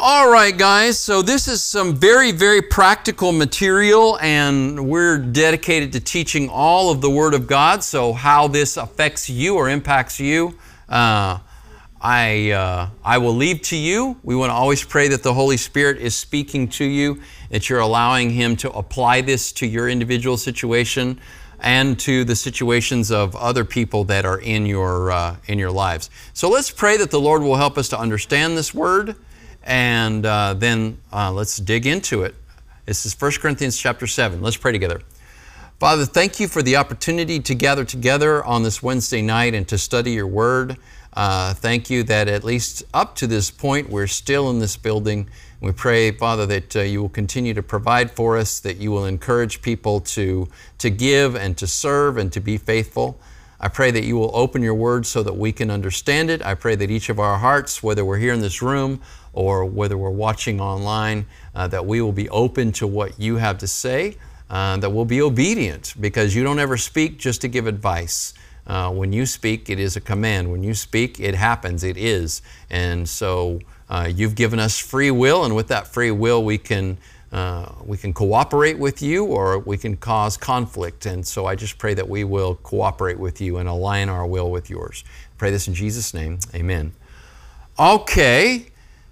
All right, guys, so this is some very, very practical material, and we're dedicated to teaching all of the Word of God. So, how this affects you or impacts you, uh, I, uh, I will leave to you. We want to always pray that the Holy Spirit is speaking to you, that you're allowing Him to apply this to your individual situation and to the situations of other people that are in your, uh, in your lives. So, let's pray that the Lord will help us to understand this Word and uh, then uh, let's dig into it. This is 1 Corinthians chapter 7. Let's pray together. Father, thank you for the opportunity to gather together on this Wednesday night and to study your word. Uh, thank you that at least up to this point we're still in this building. We pray, Father, that uh, you will continue to provide for us, that you will encourage people to, to give and to serve and to be faithful. I pray that you will open your word so that we can understand it. I pray that each of our hearts, whether we're here in this room or whether we're watching online, uh, that we will be open to what you have to say, uh, that we'll be obedient because you don't ever speak just to give advice. Uh, when you speak, it is a command. When you speak, it happens, it is. And so uh, you've given us free will, and with that free will, we can. Uh, we can cooperate with you or we can cause conflict. And so I just pray that we will cooperate with you and align our will with yours. Pray this in Jesus' name. Amen. Okay,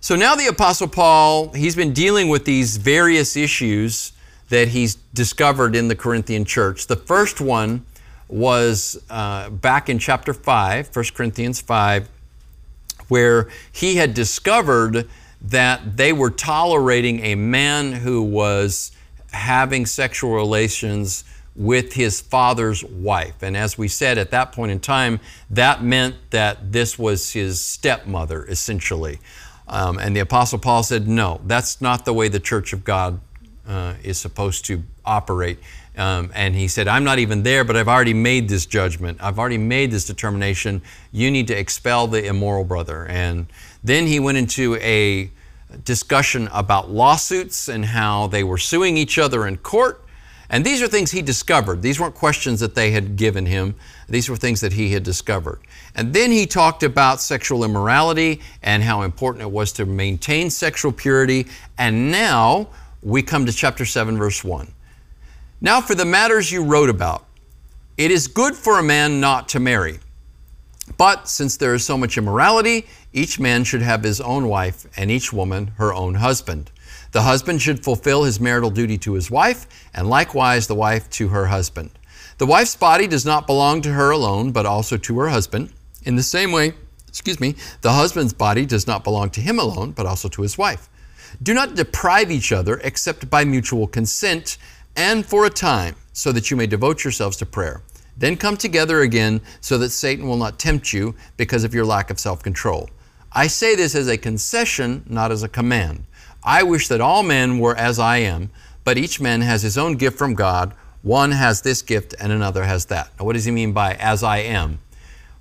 so now the Apostle Paul, he's been dealing with these various issues that he's discovered in the Corinthian church. The first one was uh, back in chapter 5, 1 Corinthians 5, where he had discovered that they were tolerating a man who was having sexual relations with his father's wife. And as we said at that point in time, that meant that this was his stepmother, essentially. Um, and the Apostle Paul said, no, that's not the way the church of God uh, is supposed to operate. Um, and he said, I'm not even there, but I've already made this judgment. I've already made this determination. You need to expel the immoral brother. And then he went into a discussion about lawsuits and how they were suing each other in court. And these are things he discovered. These weren't questions that they had given him. These were things that he had discovered. And then he talked about sexual immorality and how important it was to maintain sexual purity. And now we come to chapter 7, verse 1. Now, for the matters you wrote about, it is good for a man not to marry. But since there is so much immorality, each man should have his own wife, and each woman her own husband. The husband should fulfill his marital duty to his wife, and likewise the wife to her husband. The wife's body does not belong to her alone, but also to her husband. In the same way, excuse me, the husband's body does not belong to him alone, but also to his wife. Do not deprive each other except by mutual consent and for a time, so that you may devote yourselves to prayer. Then come together again, so that Satan will not tempt you because of your lack of self control. I say this as a concession, not as a command. I wish that all men were as I am, but each man has his own gift from God. One has this gift and another has that. Now, what does he mean by as I am?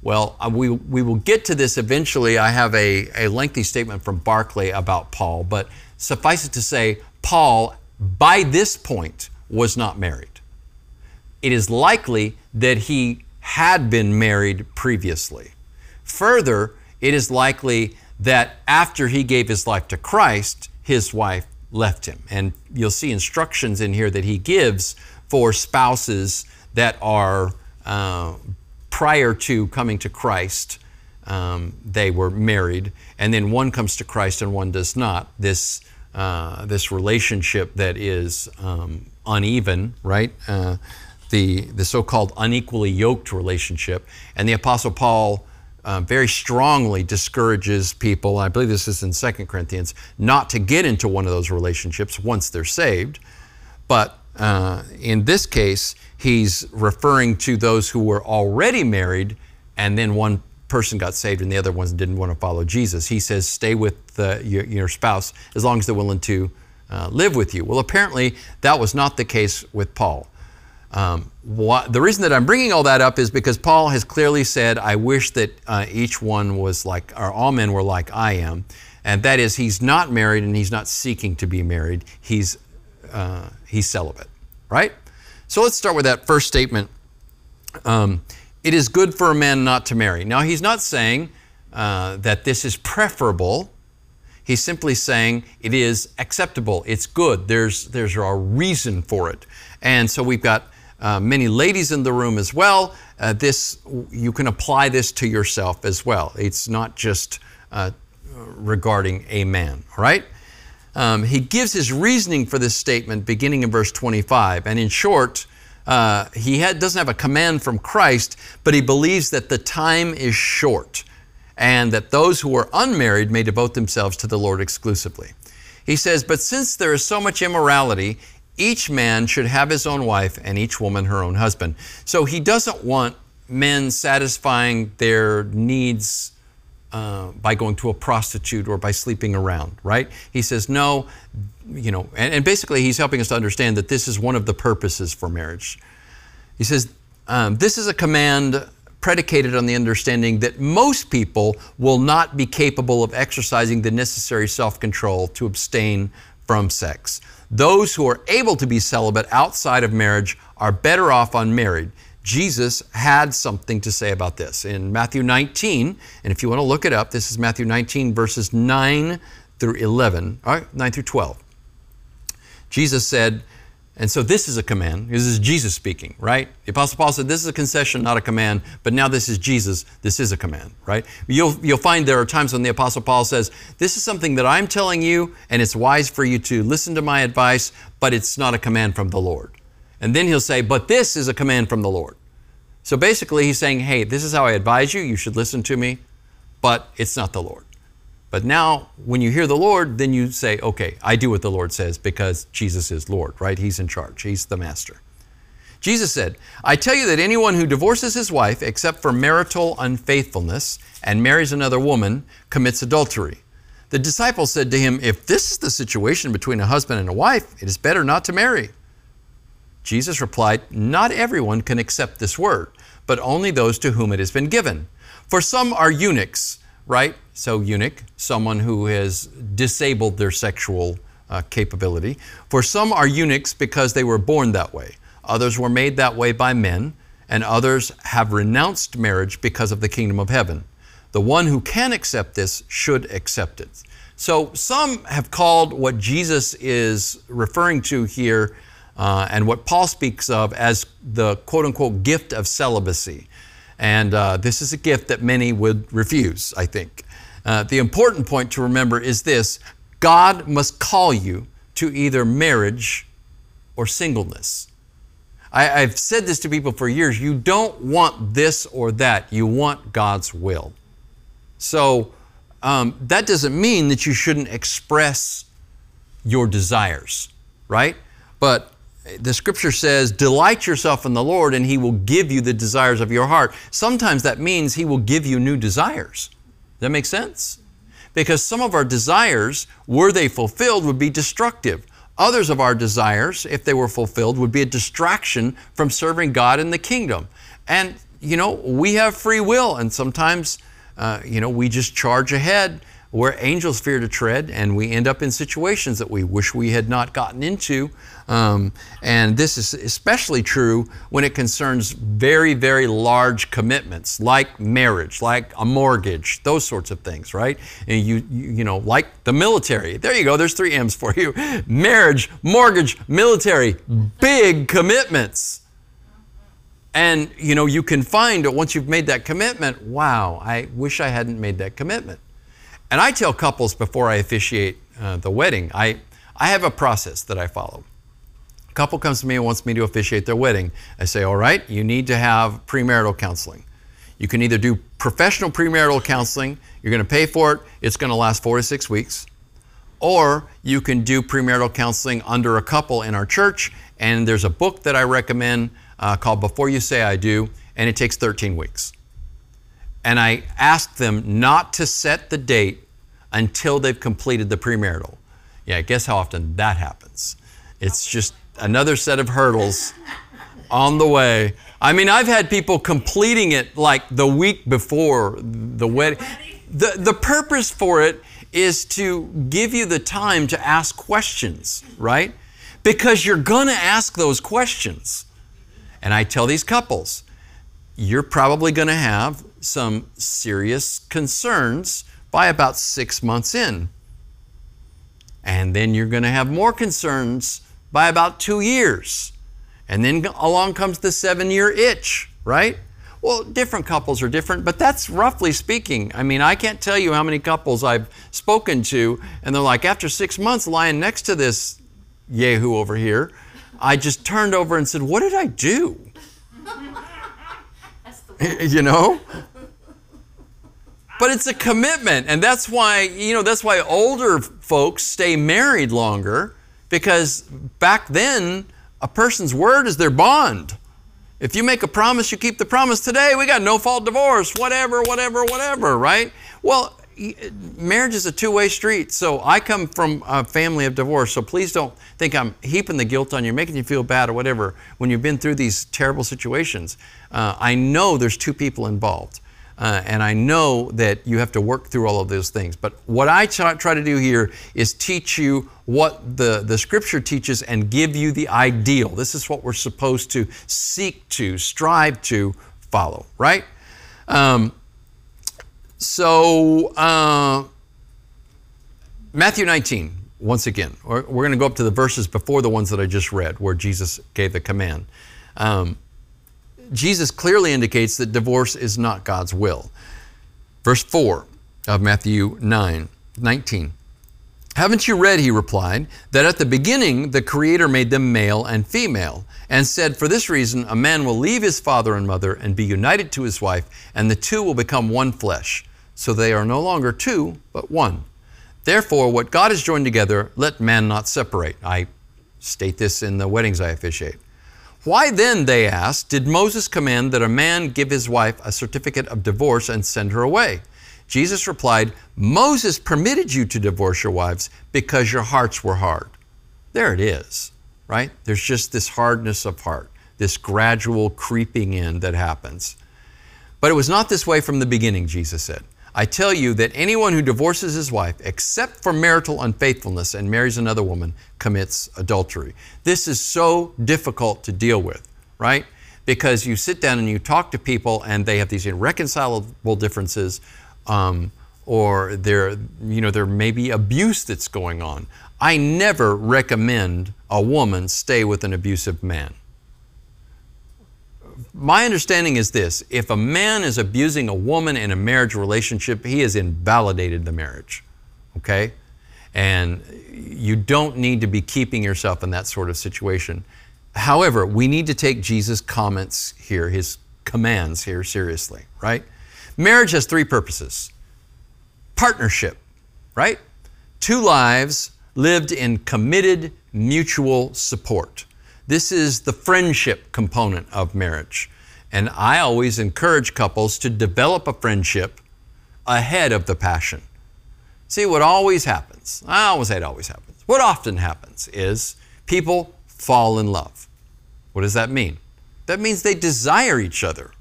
Well, uh, we, we will get to this eventually. I have a, a lengthy statement from Barclay about Paul, but suffice it to say, Paul, by this point, was not married. It is likely that he had been married previously. Further, it is likely that after he gave his life to Christ, his wife left him. And you'll see instructions in here that he gives for spouses that are uh, prior to coming to Christ. Um, they were married, and then one comes to Christ and one does not. This uh, this relationship that is um, uneven, right? Uh, the the so-called unequally yoked relationship, and the Apostle Paul uh, very strongly discourages people, I believe this is in 2 Corinthians, not to get into one of those relationships once they're saved. But uh, in this case, he's referring to those who were already married and then one person got saved and the other ones didn't want to follow Jesus. He says, stay with uh, your, your, spouse as long as they're willing to uh, live with you. Well, apparently that was not the case with Paul. Um, what, the reason that I'm bringing all that up is because Paul has clearly said, I wish that uh, each one was like, or all men were like I am. And that is, he's not married and he's not seeking to be married. He's, uh, he's celibate, right? So let's start with that first statement. Um, it is good for a man not to marry. Now, he's not saying uh, that this is preferable. He's simply saying it is acceptable, it's good, there's, there's a reason for it. And so we've got uh, many ladies in the room as well. Uh, this you can apply this to yourself as well. It's not just uh, regarding a man. All right. Um, he gives his reasoning for this statement beginning in verse 25, and in short, uh, he had, doesn't have a command from Christ, but he believes that the time is short and that those who are unmarried may devote themselves to the Lord exclusively. He says, But since there is so much immorality, each man should have his own wife and each woman her own husband. So he doesn't want men satisfying their needs uh, by going to a prostitute or by sleeping around, right? He says, no, you know, and, and, basically he's helping us to understand that this is one of the purposes for marriage. He says, um, this is a command predicated on the understanding that most people will not be capable of exercising the necessary self control to abstain from sex. Those who are able to be celibate outside of marriage are better off unmarried. Jesus had something to say about this in Matthew 19. And if you want to look it up, this is Matthew 19, verses 9 through 11, all right, 9 through 12. Jesus said, and so this is a command. This is Jesus speaking, right? The Apostle Paul said this is a concession, not a command, but now this is Jesus. This is a command, right? You'll, you'll find there are times when the Apostle Paul says, This is something that I'm telling you, and it's wise for you to listen to my advice, but it's not a command from the Lord. And then he'll say, But this is a command from the Lord. So basically, he's saying, Hey, this is how I advise you. You should listen to me, but it's not the Lord. But now, when you hear the Lord, then you say, okay, I do what the Lord says because Jesus is Lord, right? He's in charge, He's the master. Jesus said, I tell you that anyone who divorces his wife except for marital unfaithfulness and marries another woman commits adultery. The disciples said to him, If this is the situation between a husband and a wife, it is better not to marry. Jesus replied, Not everyone can accept this word, but only those to whom it has been given. For some are eunuchs right? So, eunuch, someone who has disabled their sexual uh, capability. For some are eunuchs because they were born that way. Others were made that way by men, and others have renounced marriage because of the kingdom of heaven. The one who can accept this should accept it. So, some have called what Jesus is referring to here uh, and what Paul speaks of as the quote unquote gift of celibacy. And uh, this is a gift that many would refuse, I think. Uh, the important point to remember is this God must call you to either marriage or singleness. I, have said this to people for years. You don't want this or that, you want God's will. So um, that doesn't mean that you shouldn't express your desires, right? But the scripture says, Delight yourself in the Lord, and He will give you the desires of your heart. Sometimes that means He will give you new desires. Does that make sense? Because some of our desires, were they fulfilled, would be destructive. Others of our desires, if they were fulfilled, would be a distraction from serving God in the kingdom. And, you know, we have free will, and sometimes, uh, you know, we just charge ahead where angels fear to tread, and we end up in situations that we wish we had not gotten into. Um, and this is especially true when it concerns very, very large commitments like marriage, like a mortgage, those sorts of things, right? And you, you, you know, like the military. There you go, there's three M's for you marriage, mortgage, military, big commitments. And you know, you can find that once you've made that commitment, wow, I wish I hadn't made that commitment. And I tell couples before I officiate uh, the wedding, I, I have a process that I follow. A couple comes to me and wants me to officiate their wedding. I say, all right, you need to have premarital counseling. You can either do professional premarital counseling, you're going to pay for it, it's going to last four to six weeks, or you can do premarital counseling under a couple in our church, and there's a book that I recommend uh, called Before You Say I Do, and it takes 13 weeks and I asked them not to set the date until they've completed the premarital. Yeah, guess how often that happens? It's just another set of hurdles on the way. I mean, I've had people completing it like the week before the wedding. The, the purpose for it is to give you the time to ask questions, right? Because you're going to ask those questions. And I tell these couples, you're probably going to have some serious concerns by about six months in. and then you're going to have more concerns by about two years. And then along comes the seven year itch, right? Well, different couples are different, but that's roughly speaking. I mean, I can't tell you how many couples I've spoken to, and they're like, after six months lying next to this Yahoo over here, I just turned over and said, What did I do? you know? But it's a commitment, and that's why, you know, that's why older folks stay married longer because back then, a person's word is their bond. If you make a promise, you keep the promise. Today, we got no fault divorce, whatever, whatever, whatever, right? Well, marriage is a two-way street. So I come from a family of divorce. So please don't think I'm heaping the guilt on you, making you feel bad or whatever when you've been through these terrible situations. Uh, I know there's two people involved. Uh, and I know that you have to work through all of those things. But what I try, try to do here is teach you what the, the scripture teaches and give you the ideal. This is what we're supposed to seek to, strive to follow, right? Um, so, uh, Matthew 19, once again, we're, we're going to go up to the verses before the ones that I just read, where Jesus gave the command. Um, Jesus clearly indicates that divorce is not God's will. Verse 4 of Matthew 9, 19. Haven't you read, he replied, that at the beginning the Creator made them male and female, and said, For this reason, a man will leave his father and mother and be united to his wife, and the two will become one flesh. So they are no longer two, but one. Therefore, what God has joined together, let man not separate. I state this in the weddings I officiate. Why then, they asked, did Moses command that a man give his wife a certificate of divorce and send her away? Jesus replied, Moses permitted you to divorce your wives because your hearts were hard. There it is, right? There's just this hardness of heart, this gradual creeping in that happens. But it was not this way from the beginning, Jesus said. I tell you that anyone who divorces his wife, except for marital unfaithfulness, and marries another woman, commits adultery. This is so difficult to deal with, right? Because you sit down and you talk to people, and they have these irreconcilable differences, um, or there, you know, there may be abuse that's going on. I never recommend a woman stay with an abusive man my understanding is this if a man is abusing a woman in a marriage relationship, he has invalidated the marriage. Okay? And you don't need to be keeping yourself in that sort of situation. However, we need to take Jesus' comments here, his commands here, seriously, right? Marriage has three purposes partnership, right? Two lives lived in committed mutual support. This is the friendship component of marriage. And I always encourage couples to develop a friendship ahead of the passion. See, what always happens, I always say it always happens, what often happens is people fall in love. What does that mean? That means they desire each other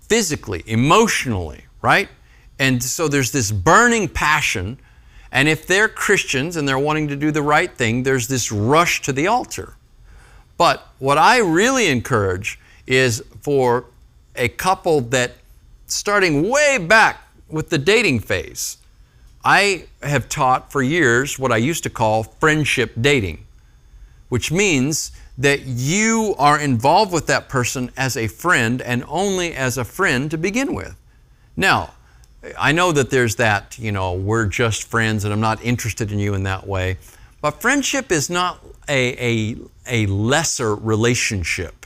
physically, emotionally, right? And so there's this burning passion. And if they're Christians and they're wanting to do the right thing, there's this rush to the altar. But what I really encourage is for a couple that starting way back with the dating phase, I have taught for years what I used to call friendship dating, which means that you are involved with that person as a friend and only as a friend to begin with. Now, I know that there's that, you know, we're just friends and I'm not interested in you in that way. But friendship is not a, a, a lesser relationship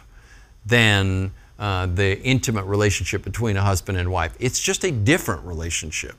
than uh, the intimate relationship between a husband and wife. It's just a different relationship.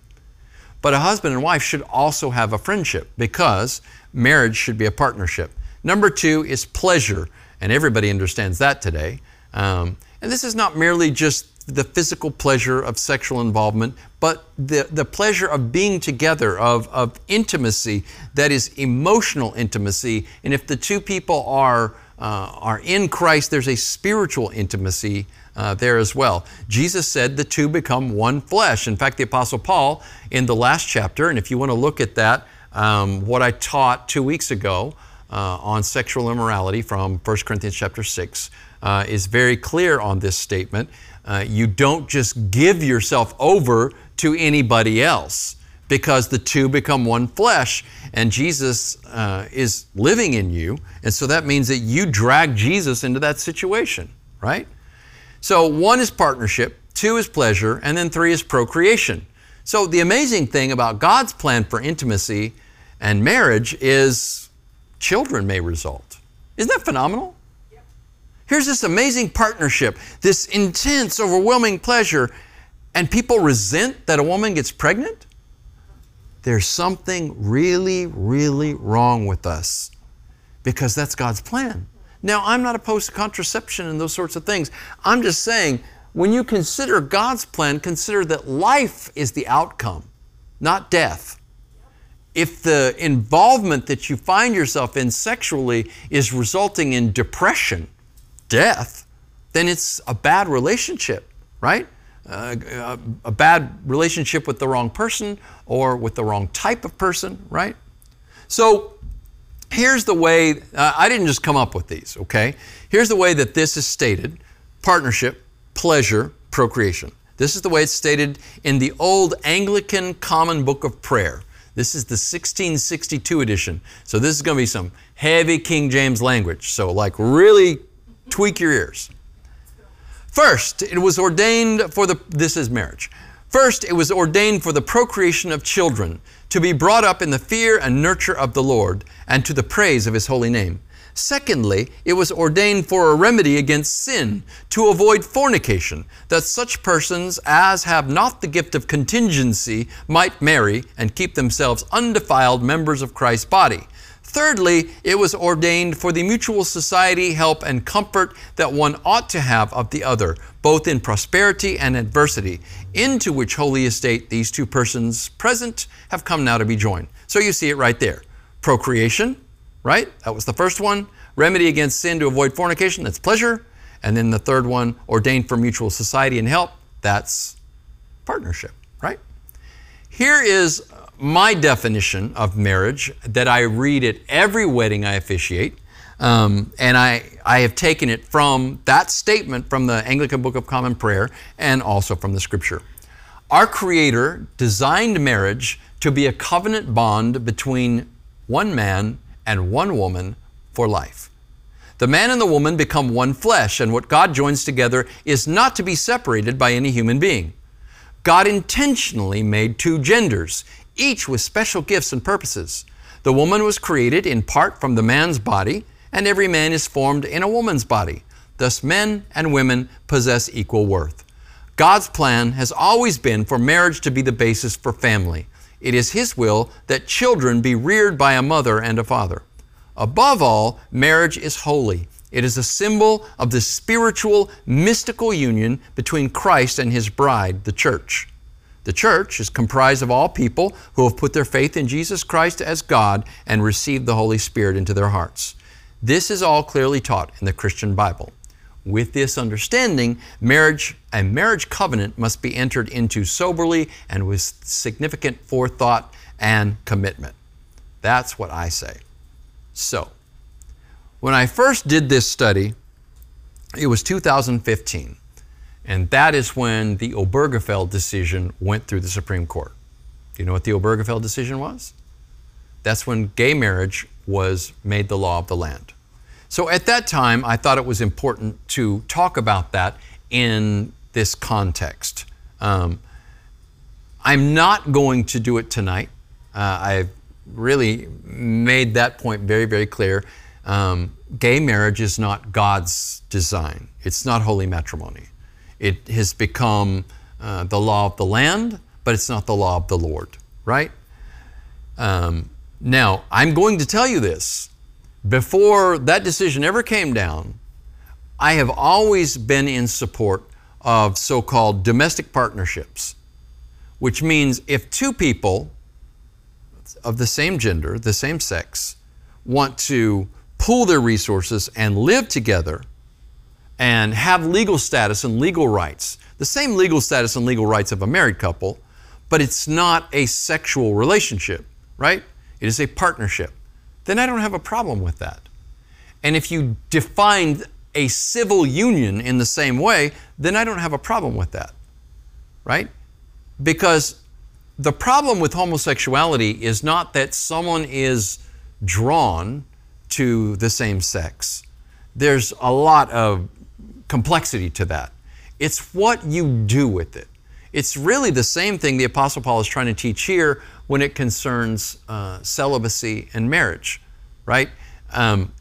But a husband and wife should also have a friendship because marriage should be a partnership. Number two is pleasure, and everybody understands that today. Um, and this is not merely just the physical pleasure of sexual involvement, but the, the pleasure of being together, of, of intimacy that is emotional intimacy. And if the two people are, uh, are in Christ, there's a spiritual intimacy uh, there as well. Jesus said the two become one flesh. In fact, the Apostle Paul in the last chapter, and if you want to look at that, um, what I taught two weeks ago uh, on sexual immorality from 1 Corinthians chapter 6 uh, is very clear on this statement. Uh, you don't just give yourself over to anybody else because the two become one flesh and Jesus uh, is living in you. And so that means that you drag Jesus into that situation, right? So one is partnership, two is pleasure, and then three is procreation. So the amazing thing about God's plan for intimacy and marriage is children may result. Isn't that phenomenal? Here's this amazing partnership, this intense, overwhelming pleasure, and people resent that a woman gets pregnant? There's something really, really wrong with us because that's God's plan. Now, I'm not opposed to contraception and those sorts of things. I'm just saying, when you consider God's plan, consider that life is the outcome, not death. If the involvement that you find yourself in sexually is resulting in depression, death, then it's a bad relationship, right? Uh, a bad relationship with the wrong person or with the wrong type of person, right? So here's the way, uh, I didn't just come up with these, okay? Here's the way that this is stated partnership, pleasure, procreation. This is the way it's stated in the old Anglican Common Book of Prayer. This is the 1662 edition. So this is going to be some heavy King James language. So, like, really tweak your ears. First, it was ordained for the, this is marriage. First, it was ordained for the procreation of children, to be brought up in the fear and nurture of the Lord, and to the praise of His holy name. Secondly, it was ordained for a remedy against sin, to avoid fornication, that such persons as have not the gift of continency might marry and keep themselves undefiled members of Christ's body. Thirdly, it was ordained for the mutual society, help, and comfort that one ought to have of the other, both in prosperity and adversity, into which holy estate these two persons present have come now to be joined. So you see it right there. Procreation, right? That was the first one. Remedy against sin to avoid fornication, that's pleasure. And then the third one, ordained for mutual society and help, that's partnership, right? Here is my definition of marriage that I read at every wedding I officiate. Um, and I, I have taken it from that statement from the Anglican Book of Common Prayer and also from the Scripture. Our Creator designed marriage to be a covenant bond between one man and one woman for life. The man and the woman become one flesh, and what God joins together is not to be separated by any human being. God intentionally made two genders, each with special gifts and purposes. The woman was created in part from the man's body, and every man is formed in a woman's body. Thus, men and women possess equal worth. God's plan has always been for marriage to be the basis for family. It is His will that children be reared by a mother and a father. Above all, marriage is holy. It is a symbol of the spiritual, mystical union between Christ and His bride, the church. The church is comprised of all people who have put their faith in Jesus Christ as God and received the Holy Spirit into their hearts. This is all clearly taught in the Christian Bible. With this understanding, marriage and marriage covenant must be entered into soberly and with significant forethought and commitment. That's what I say. So, when I first did this study, it was 2015. And that is when the Obergefell decision went through the Supreme Court. Do you know what the Obergefell decision was? That's when gay marriage was made the law of the land. So at that time, I thought it was important to talk about that in this context. Um, I'm not going to do it tonight. Uh, I've really made that point very, very clear. Um, gay marriage is not God's design, it's not holy matrimony. It has become uh, the law of the land, but it's not the law of the Lord, right? Um, now, I'm going to tell you this. Before that decision ever came down, I have always been in support of so called domestic partnerships, which means if two people of the same gender, the same sex, want to pool their resources and live together, and have legal status and legal rights, the same legal status and legal rights of a married couple, but it's not a sexual relationship, right? It is a partnership. Then I don't have a problem with that. And if you define a civil union in the same way, then I don't have a problem with that, right? Because the problem with homosexuality is not that someone is drawn to the same sex. There's a lot of complexity to that. It's what you do with it. It's really the same thing the Apostle Paul is trying to teach here when it concerns uh, celibacy and marriage, right? Um,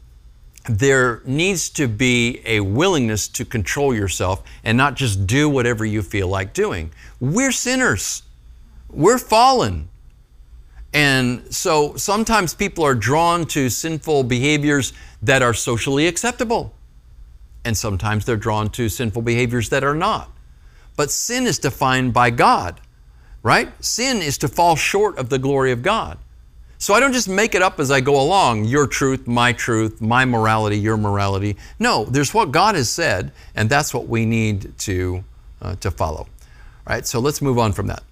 there needs to be a willingness to control yourself and not just do whatever you feel like doing. We're sinners, we're fallen. And so sometimes people are drawn to sinful behaviors that are socially acceptable. And sometimes they're drawn to sinful behaviors that are not. But sin is defined by God, right? Sin is to fall short of the glory of God. So I don't just make it up as I go along, your truth, my truth, my morality, your morality. No, there's what God has said, and that's what we need to, uh, to follow. All right, so let's move on from that.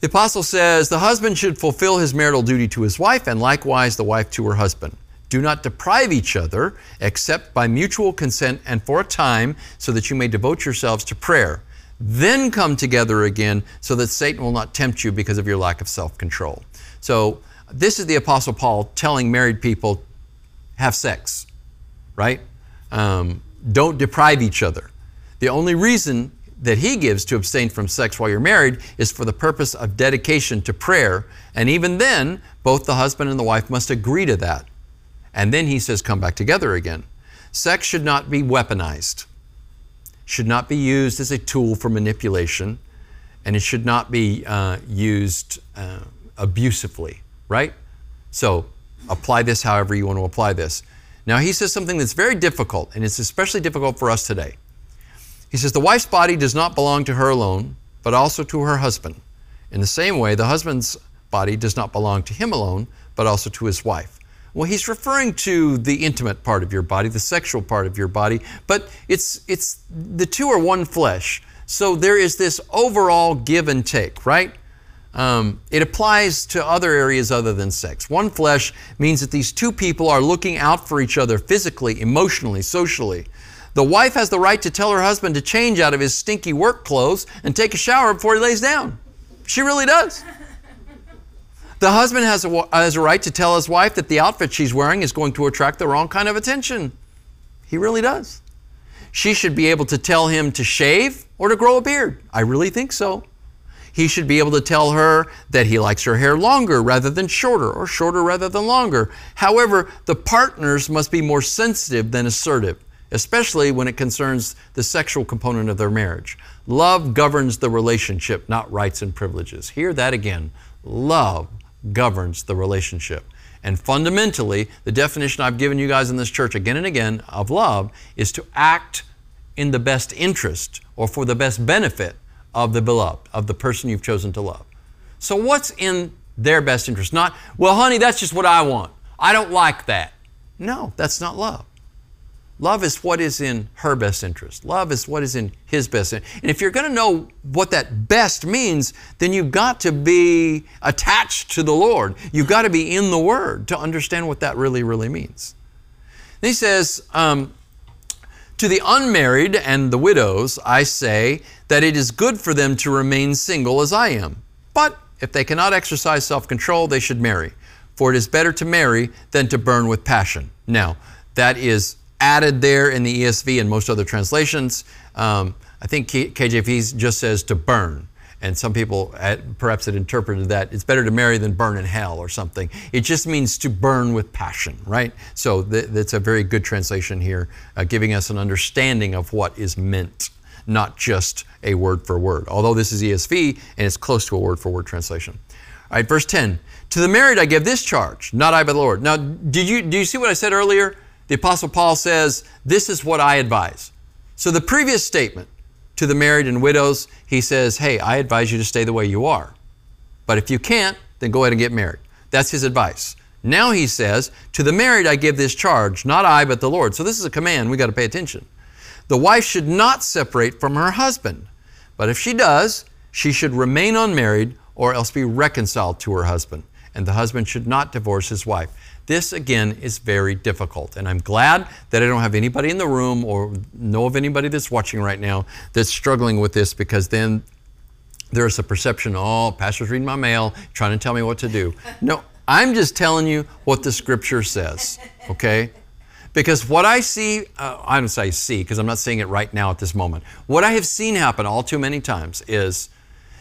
The apostle says the husband should fulfill his marital duty to his wife, and likewise the wife to her husband. Do not deprive each other except by mutual consent and for a time, so that you may devote yourselves to prayer. Then come together again, so that Satan will not tempt you because of your lack of self control. So, this is the Apostle Paul telling married people have sex, right? Um, don't deprive each other. The only reason that he gives to abstain from sex while you're married is for the purpose of dedication to prayer. And even then, both the husband and the wife must agree to that. And then he says, come back together again. Sex should not be weaponized, should not be used as a tool for manipulation, and it should not be uh, used uh, abusively right? So apply this however you want to apply this. Now, he says something that's very difficult, and it's especially difficult for us today. He says, The wife's body does not belong to her alone, but also to her husband. In the same way, the husband's body does not belong to him alone, but also to his wife. Well, he's referring to the intimate part of your body, the sexual part of your body, but it's, it's the two are one flesh. So there is this overall give and take, right? Um, it applies to other areas other than sex. One flesh means that these two people are looking out for each other physically, emotionally, socially. The wife has the right to tell her husband to change out of his stinky work clothes and take a shower before he lays down. She really does. The husband has a, has a right to tell his wife that the outfit she's wearing is going to attract the wrong kind of attention. He really does. She should be able to tell him to shave or to grow a beard. I really think so he should be able to tell her that he likes her hair longer rather than shorter or shorter rather than longer. However, the partners must be more sensitive than assertive, especially when it concerns the sexual component of their marriage. Love governs the relationship, not rights and privileges. Hear that again. Love governs the relationship. And fundamentally, the definition I've given you guys in this church again and again of love is to act in the best interest or for the best benefit of the beloved, of the person you've chosen to love. So, what's in their best interest? Not, well, honey, that's just what I want. I don't like that. No, that's not love. Love is what is in her best interest. Love is what is in his best interest. And if you're going to know what that best means, then you've got to be attached to the Lord. You've got to be in the Word to understand what that really, really means. And he says, um, to the unmarried and the widows, I say that it is good for them to remain single as I am. But if they cannot exercise self control, they should marry. For it is better to marry than to burn with passion. Now, that is added there in the ESV and most other translations. Um, I think KJV just says to burn. And some people perhaps had interpreted that it's better to marry than burn in hell or something. It just means to burn with passion, right? So th- that's a very good translation here, uh, giving us an understanding of what is meant, not just a word for word. Although this is ESV and it's close to a word for word translation. All right, verse 10. To the married I give this charge, not I but the Lord. Now, did you do you see what I said earlier? The apostle Paul says, "This is what I advise." So the previous statement, to the married and widows, he says, Hey, I advise you to stay the way you are. But if you can't, then go ahead and get married. That's his advice. Now he says, To the married I give this charge, not I, but the Lord. So this is a command. We got to pay attention. The wife should not separate from her husband. But if she does, she should remain unmarried or else be reconciled to her husband. And the husband should not divorce his wife. This, again, is very difficult. And I'm glad that I don't have anybody in the room or know of anybody that's watching right now that's struggling with this because then there's a perception, oh, pastor's reading my mail, trying to tell me what to do. No, I'm just telling you what the scripture says, okay? Because what I see, uh, I don't say see because I'm not seeing it right now at this moment. What I have seen happen all too many times is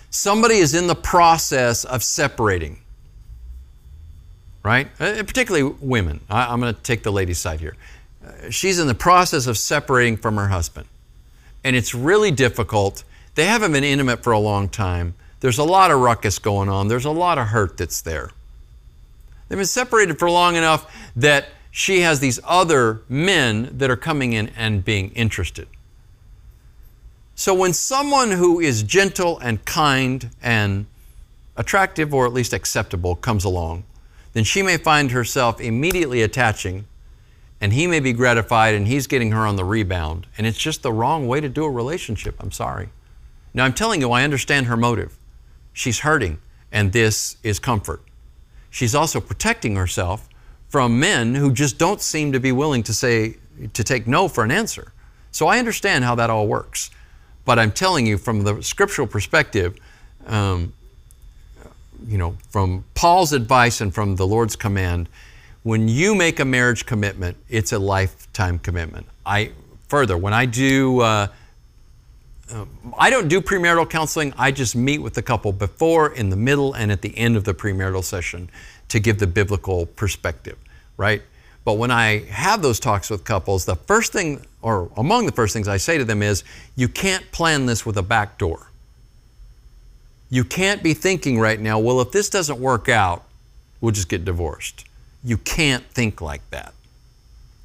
somebody is in the process of separating, right? Uh, particularly women. I, am going to take the ladies' side here. Uh, she's in the process of separating from her husband. And it's really difficult. They haven't been intimate for a long time. There's a lot of ruckus going on. There's a lot of hurt that's there. They've been separated for long enough that she has these other men that are coming in and being interested. So when someone who is gentle and kind and attractive or at least acceptable comes along, then she may find herself immediately attaching and he may be gratified and he's getting her on the rebound. And it's just the wrong way to do a relationship. I'm sorry. Now, I'm telling you, I understand her motive. She's hurting, and this is comfort. She's also protecting herself from men who just don't seem to be willing to say, to take no for an answer. So I understand how that all works. But I'm telling you, from the scriptural perspective, um, you know, from Paul's advice and from the Lord's command, when you make a marriage commitment, it's a lifetime commitment. I further, when I do, uh, uh, I don't do premarital counseling. I just meet with the couple before, in the middle, and at the end of the premarital session to give the biblical perspective, right? But when I have those talks with couples, the first thing, or among the first things I say to them is, you can't plan this with a back door. You can't be thinking right now, well, if this doesn't work out, we'll just get divorced. You can't think like that.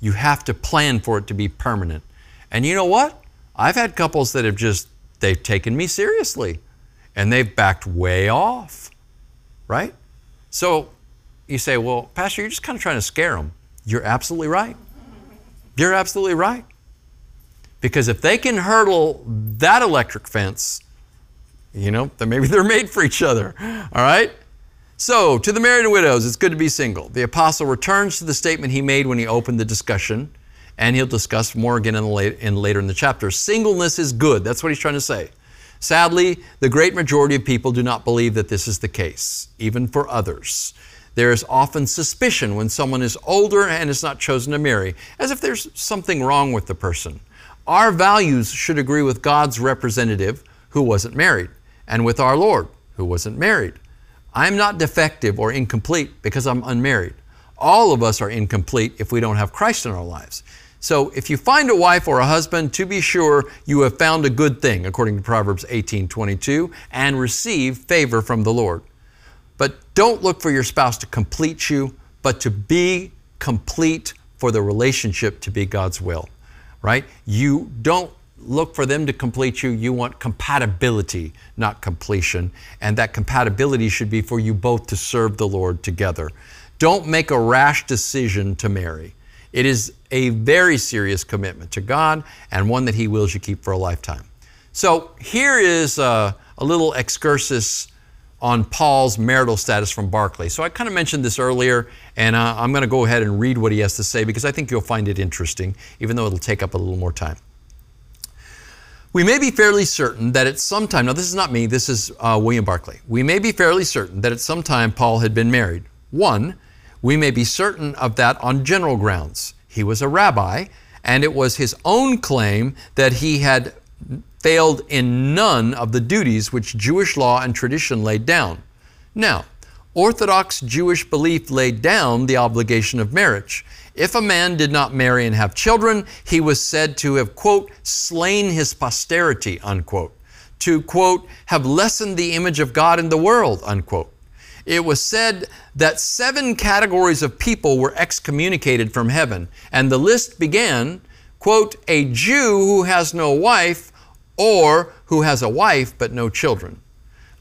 You have to plan for it to be permanent. And you know what? I've had couples that have just, they've taken me seriously and they've backed way off, right? So you say, well, Pastor, you're just kind of trying to scare them. You're absolutely right. You're absolutely right. Because if they can hurdle that electric fence, you know, maybe they're made for each other. All right? So, to the married and widows, it's good to be single. The apostle returns to the statement he made when he opened the discussion, and he'll discuss more again in, late, in later in the chapter. Singleness is good. That's what he's trying to say. Sadly, the great majority of people do not believe that this is the case, even for others. There is often suspicion when someone is older and is not chosen to marry, as if there's something wrong with the person. Our values should agree with God's representative who wasn't married, and with our Lord who wasn't married. I'm not defective or incomplete because I'm unmarried. All of us are incomplete if we don't have Christ in our lives. So if you find a wife or a husband, to be sure you have found a good thing, according to Proverbs 18:22, and receive favor from the Lord. But don't look for your spouse to complete you, but to be complete for the relationship to be God's will, right? You don't look for them to complete you. You want compatibility, not completion. And that compatibility should be for you both to serve the Lord together. Don't make a rash decision to marry. It is a very serious commitment to God and one that He wills you keep for a lifetime. So here is a, a little excursus on Paul's marital status from Barclay. So I kind of mentioned this earlier, and uh, I'm going to go ahead and read what he has to say because I think you'll find it interesting, even though it'll take up a little more time. We may be fairly certain that at some time, now this is not me, this is uh, William Barclay. We may be fairly certain that at some time Paul had been married. One, we may be certain of that on general grounds. He was a rabbi, and it was his own claim that he had failed in none of the duties which Jewish law and tradition laid down. Now, Orthodox Jewish belief laid down the obligation of marriage. If a man did not marry and have children, he was said to have, quote, slain his posterity, unquote, to, quote, have lessened the image of God in the world, unquote. It was said that seven categories of people were excommunicated from heaven, and the list began, quote, a Jew who has no wife or who has a wife but no children.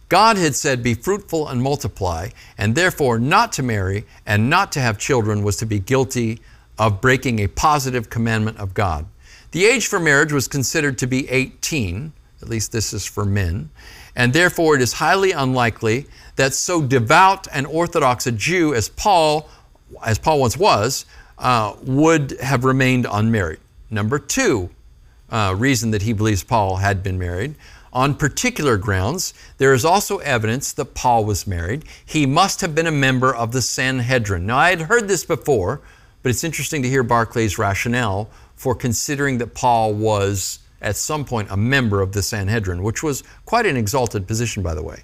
God had said, Be fruitful and multiply, and therefore not to marry and not to have children was to be guilty of breaking a positive commandment of God. The age for marriage was considered to be 18, at least this is for men, and therefore it is highly unlikely that so devout and orthodox a Jew as Paul, as Paul once was, uh, would have remained unmarried. Number two, uh, reason that he believes Paul had been married. On particular grounds, there is also evidence that Paul was married. He must have been a member of the Sanhedrin. Now, I had heard this before, but it's interesting to hear Barclay's rationale for considering that Paul was at some point a member of the Sanhedrin, which was quite an exalted position, by the way.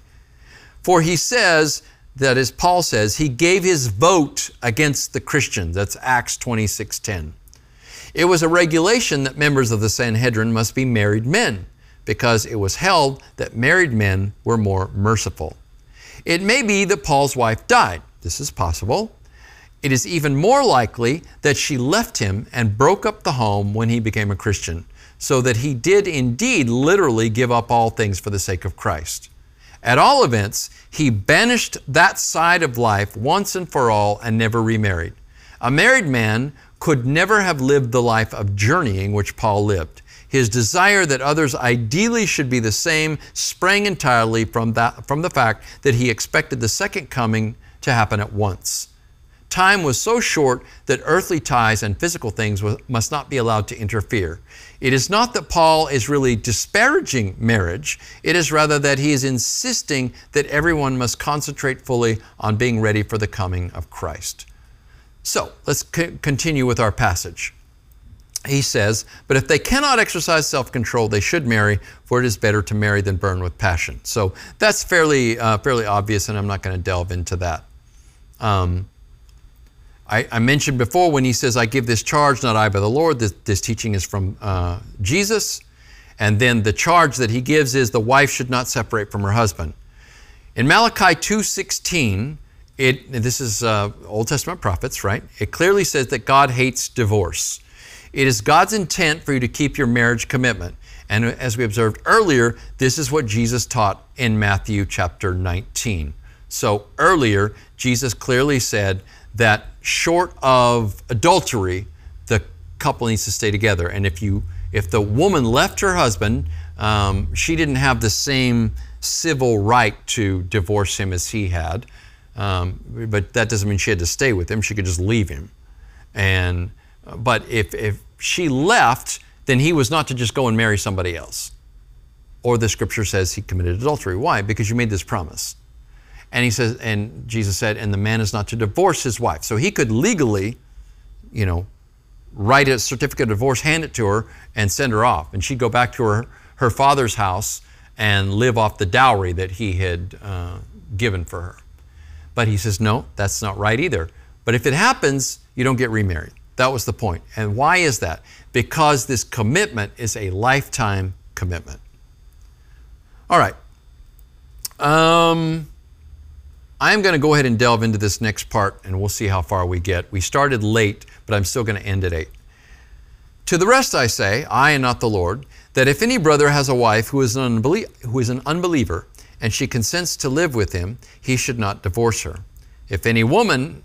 For he says that, as Paul says, he gave his vote against the Christians. That's Acts 26:10. It was a regulation that members of the Sanhedrin must be married men because it was held that married men were more merciful. It may be that Paul's wife died. This is possible. It is even more likely that she left him and broke up the home when he became a Christian, so that he did indeed literally give up all things for the sake of Christ. At all events, he banished that side of life once and for all and never remarried. A married man could never have lived the life of journeying which Paul lived. His desire that others ideally should be the same sprang entirely from, that, from the fact that he expected the second coming to happen at once. Time was so short that earthly ties and physical things must not be allowed to interfere. It is not that Paul is really disparaging marriage, it is rather that he is insisting that everyone must concentrate fully on being ready for the coming of Christ. So let's c- continue with our passage he says, But if they cannot exercise self control, they should marry, for it is better to marry than burn with passion. So that's fairly, uh, fairly obvious, and I'm not going to delve into that. Um, I, I, mentioned before when he says, I give this charge, not I, but the Lord, this, this teaching is from uh, Jesus. And then the charge that he gives is the wife should not separate from her husband. In Malachi 2.16, it, this is uh, Old Testament prophets, right? It clearly says that God hates divorce. It is God's intent for you to keep your marriage commitment. And as we observed earlier, this is what Jesus taught in Matthew chapter 19. So earlier, Jesus clearly said that short of adultery, the couple needs to stay together. And if you if the woman left her husband, um, she didn't have the same civil right to divorce him as he had. Um, but that doesn't mean she had to stay with him. She could just leave him. And but if, if she left, then he was not to just go and marry somebody else. Or the scripture says he committed adultery. Why? Because you made this promise. And he says, and Jesus said, and the man is not to divorce his wife. So he could legally, you know, write a certificate of divorce, hand it to her, and send her off. And she'd go back to her, her father's house and live off the dowry that he had uh, given for her. But he says, no, that's not right either. But if it happens, you don't get remarried. That was the point. And why is that? Because this commitment is a lifetime commitment. All right. Um, I'm going to go ahead and delve into this next part and we'll see how far we get. We started late, but I'm still going to end at 8. To the rest I say, I and not the Lord, that if any brother has a wife who is an, unbelie- who is an unbeliever and she consents to live with him, he should not divorce her. If any woman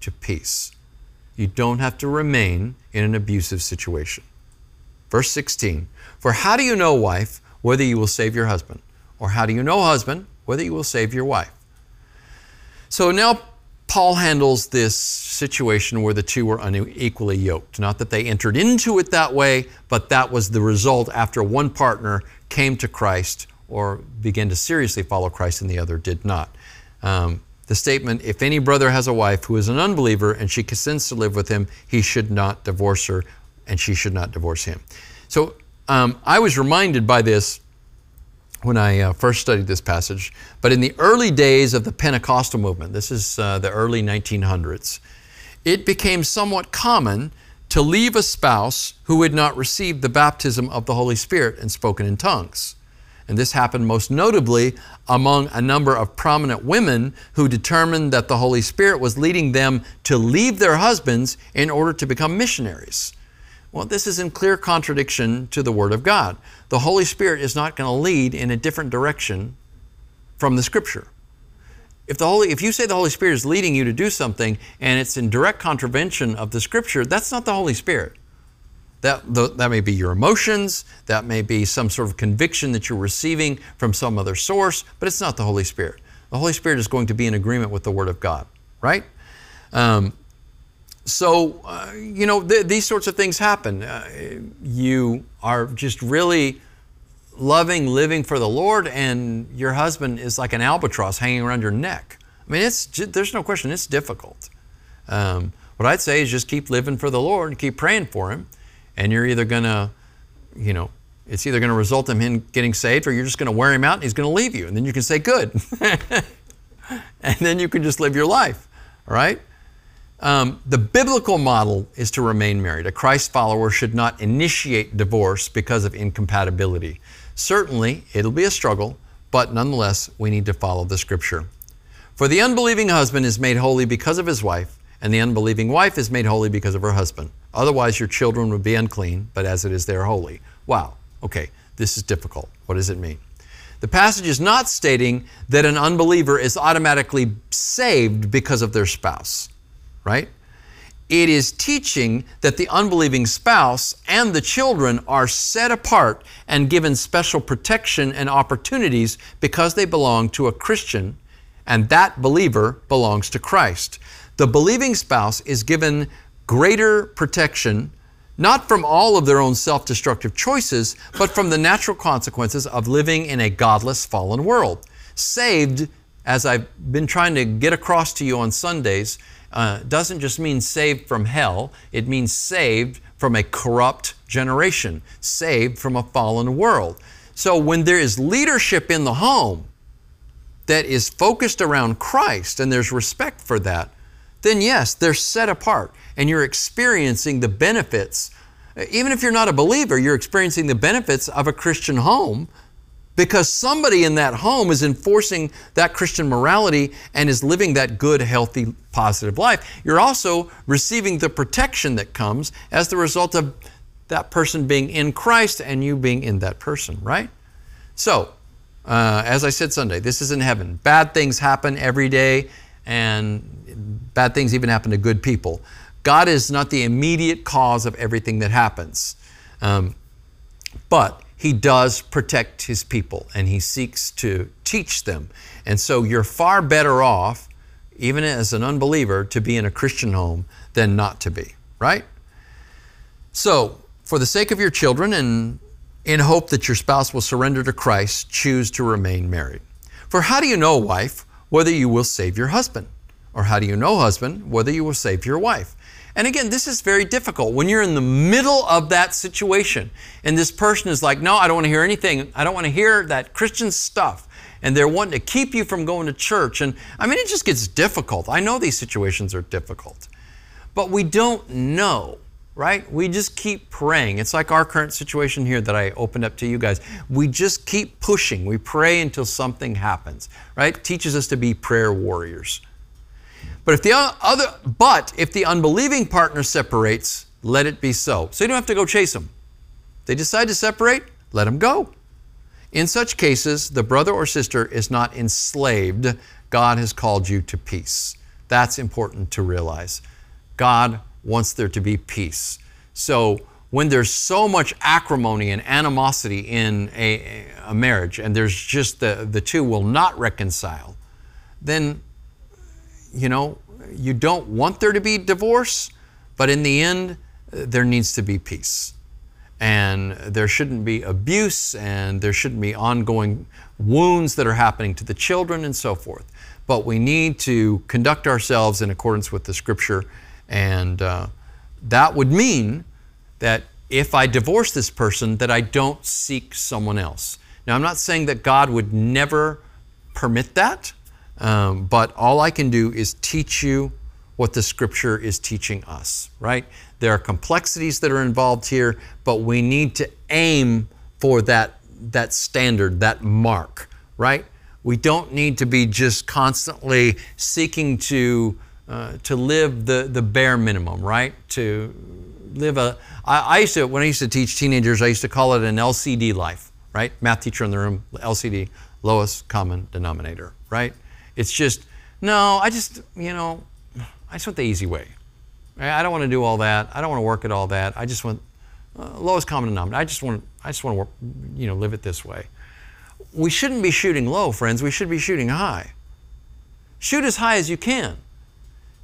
to peace. You don't have to remain in an abusive situation. Verse 16 For how do you know, wife, whether you will save your husband? Or how do you know, husband, whether you will save your wife? So now Paul handles this situation where the two were unequally yoked. Not that they entered into it that way, but that was the result after one partner came to Christ or began to seriously follow Christ and the other did not. Um, the statement, if any brother has a wife who is an unbeliever and she consents to live with him, he should not divorce her and she should not divorce him. So um, I was reminded by this when I uh, first studied this passage, but in the early days of the Pentecostal movement, this is uh, the early 1900s, it became somewhat common to leave a spouse who had not received the baptism of the Holy Spirit and spoken in tongues. And this happened most notably among a number of prominent women who determined that the Holy Spirit was leading them to leave their husbands in order to become missionaries. Well, this is in clear contradiction to the Word of God. The Holy Spirit is not going to lead in a different direction from the Scripture. If, the Holy, if you say the Holy Spirit is leading you to do something and it's in direct contravention of the Scripture, that's not the Holy Spirit. That, that may be your emotions, that may be some sort of conviction that you're receiving from some other source, but it's not the Holy Spirit. The Holy Spirit is going to be in agreement with the Word of God, right? Um, so, uh, you know, th- these sorts of things happen. Uh, you are just really loving, living for the Lord, and your husband is like an albatross hanging around your neck. I mean, it's there's no question, it's difficult. Um, what I'd say is just keep living for the Lord and keep praying for Him, and you're either going to, you know, it's either going to result in him getting saved or you're just going to wear him out and he's going to leave you. And then you can say, good. and then you can just live your life. All right? Um, the biblical model is to remain married. A Christ follower should not initiate divorce because of incompatibility. Certainly, it'll be a struggle, but nonetheless, we need to follow the scripture. For the unbelieving husband is made holy because of his wife, and the unbelieving wife is made holy because of her husband. Otherwise, your children would be unclean, but as it is, they are holy. Wow, okay, this is difficult. What does it mean? The passage is not stating that an unbeliever is automatically saved because of their spouse, right? It is teaching that the unbelieving spouse and the children are set apart and given special protection and opportunities because they belong to a Christian and that believer belongs to Christ. The believing spouse is given greater protection not from all of their own self destructive choices, but from the natural consequences of living in a godless, fallen world. Saved, as I've been trying to get across to you on Sundays, uh, doesn't just mean saved from hell, it means saved from a corrupt generation, saved from a fallen world. So when there is leadership in the home that is focused around Christ and there's respect for that, then yes, they're set apart and you're experiencing the benefits. Even if you're not a believer, you're experiencing the benefits of a Christian home because somebody in that home is enforcing that Christian morality and is living that good, healthy, positive life. You're also receiving the protection that comes as the result of that person being in Christ and you being in that person, right? So, uh, as I said Sunday, this is in heaven. Bad things happen every day, and bad things even happen to good people. God is not the immediate cause of everything that happens. Um, but he does protect his people and he seeks to teach them. And so you're far better off, even as an unbeliever, to be in a Christian home than not to be, right? So, for the sake of your children and in hope that your spouse will surrender to Christ, choose to remain married. For how do you know, wife, whether you will save your husband? Or how do you know, husband, whether you will save your wife? And again, this is very difficult. When you're in the middle of that situation and this person is like, no, I don't want to hear anything. I don't want to hear that Christian stuff. And they're wanting to keep you from going to church. And I mean, it just gets difficult. I know these situations are difficult. But we don't know, right? We just keep praying. It's like our current situation here that I opened up to you guys. We just keep pushing. We pray until something happens, right? Teaches us to be prayer warriors. But if the other, but if the unbelieving partner separates, let it be so. So you don't have to go chase them. They decide to separate, let them go. In such cases, the brother or sister is not enslaved. God has called you to peace. That's important to realize. God wants there to be peace. So when there's so much acrimony and animosity in a, a marriage, and there's just the, the two will not reconcile, then you know, you don't want there to be divorce, but in the end, there needs to be peace. And there shouldn't be abuse and there shouldn't be ongoing wounds that are happening to the children and so forth. But we need to conduct ourselves in accordance with the scripture. And uh, that would mean that if I divorce this person, that I don't seek someone else. Now, I'm not saying that God would never permit that. Um, but all I can do is teach you what the scripture is teaching us, right? There are complexities that are involved here, but we need to aim for that, that standard, that mark, right? We don't need to be just constantly seeking to, uh, to live the, the bare minimum, right? To live a. I, I used to when I used to teach teenagers, I used to call it an LCD life, right? Math teacher in the room, LCD, lowest common denominator, right? It's just no. I just you know, I just want the easy way. I don't want to do all that. I don't want to work at all that. I just want uh, lowest common denominator. I just want I just want to work, you know, live it this way. We shouldn't be shooting low, friends. We should be shooting high. Shoot as high as you can.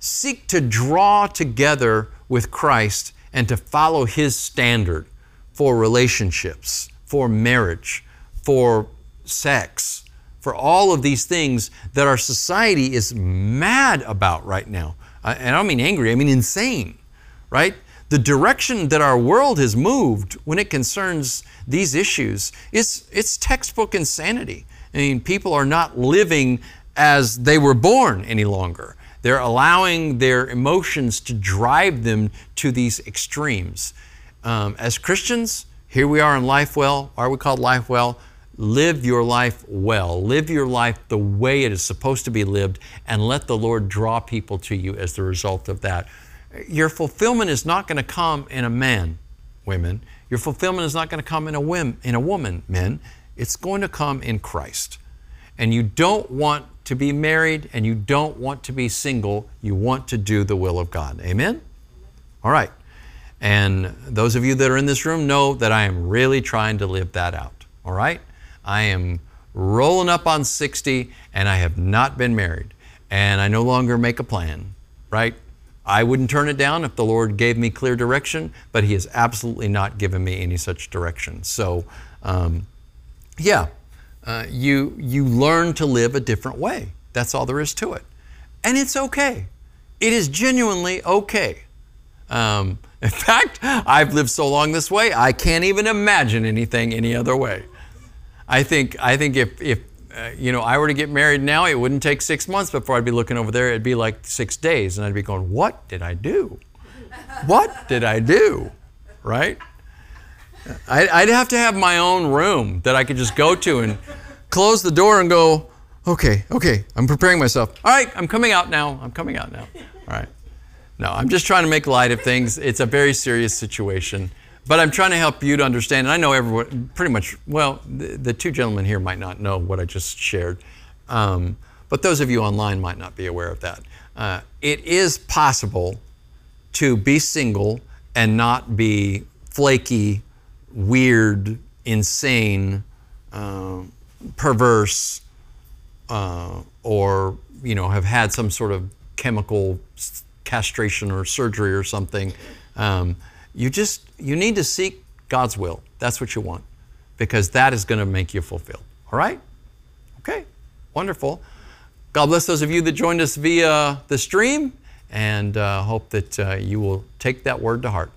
Seek to draw together with Christ and to follow His standard for relationships, for marriage, for sex, for all of these things that our society is mad about right now. And I don't mean angry, I mean insane, right? The direction that our world has moved when it concerns these issues is it's textbook insanity. I mean, people are not living as they were born any longer. They're allowing their emotions to drive them to these extremes. Um, as Christians, here we are in Life Well. Why are we called Life Well? Live your life well. Live your life the way it is supposed to be lived, and let the Lord draw people to you as the result of that. Your fulfillment is not going to come in a man, women. Your fulfillment is not going to come in a, whim, in a woman, men. It's going to come in Christ. And you don't want to be married and you don't want to be single. You want to do the will of God. Amen? All right. And those of you that are in this room know that I am really trying to live that out. All right? I am rolling up on 60 and I have not been married. And I no longer make a plan, right? I wouldn't turn it down if the Lord gave me clear direction, but He has absolutely not given me any such direction. So, um, yeah, uh, you, you learn to live a different way. That's all there is to it. And it's okay. It is genuinely okay. Um, in fact, I've lived so long this way, I can't even imagine anything any other way. I think, I think if, if uh, you know, I were to get married now, it wouldn't take six months before I'd be looking over there. It'd be like six days, and I'd be going, What did I do? What did I do? Right? I'd have to have my own room that I could just go to and close the door and go, okay, okay, I'm preparing myself. All right, I'm coming out now. I'm coming out now. All right. No, I'm just trying to make light of things. It's a very serious situation. But I'm trying to help you to understand. And I know everyone, pretty much, well, the, the two gentlemen here might not know what I just shared. Um, but those of you online might not be aware of that. Uh, it is possible to be single and not be flaky, weird, insane, uh, perverse, uh, or you know have had some sort of chemical castration or surgery or something. Um, you just you need to seek God's will. That's what you want, because that is going to make you fulfilled. All right? Okay, wonderful. God bless those of you that joined us via the stream, and uh, hope that uh, you will take that word to heart.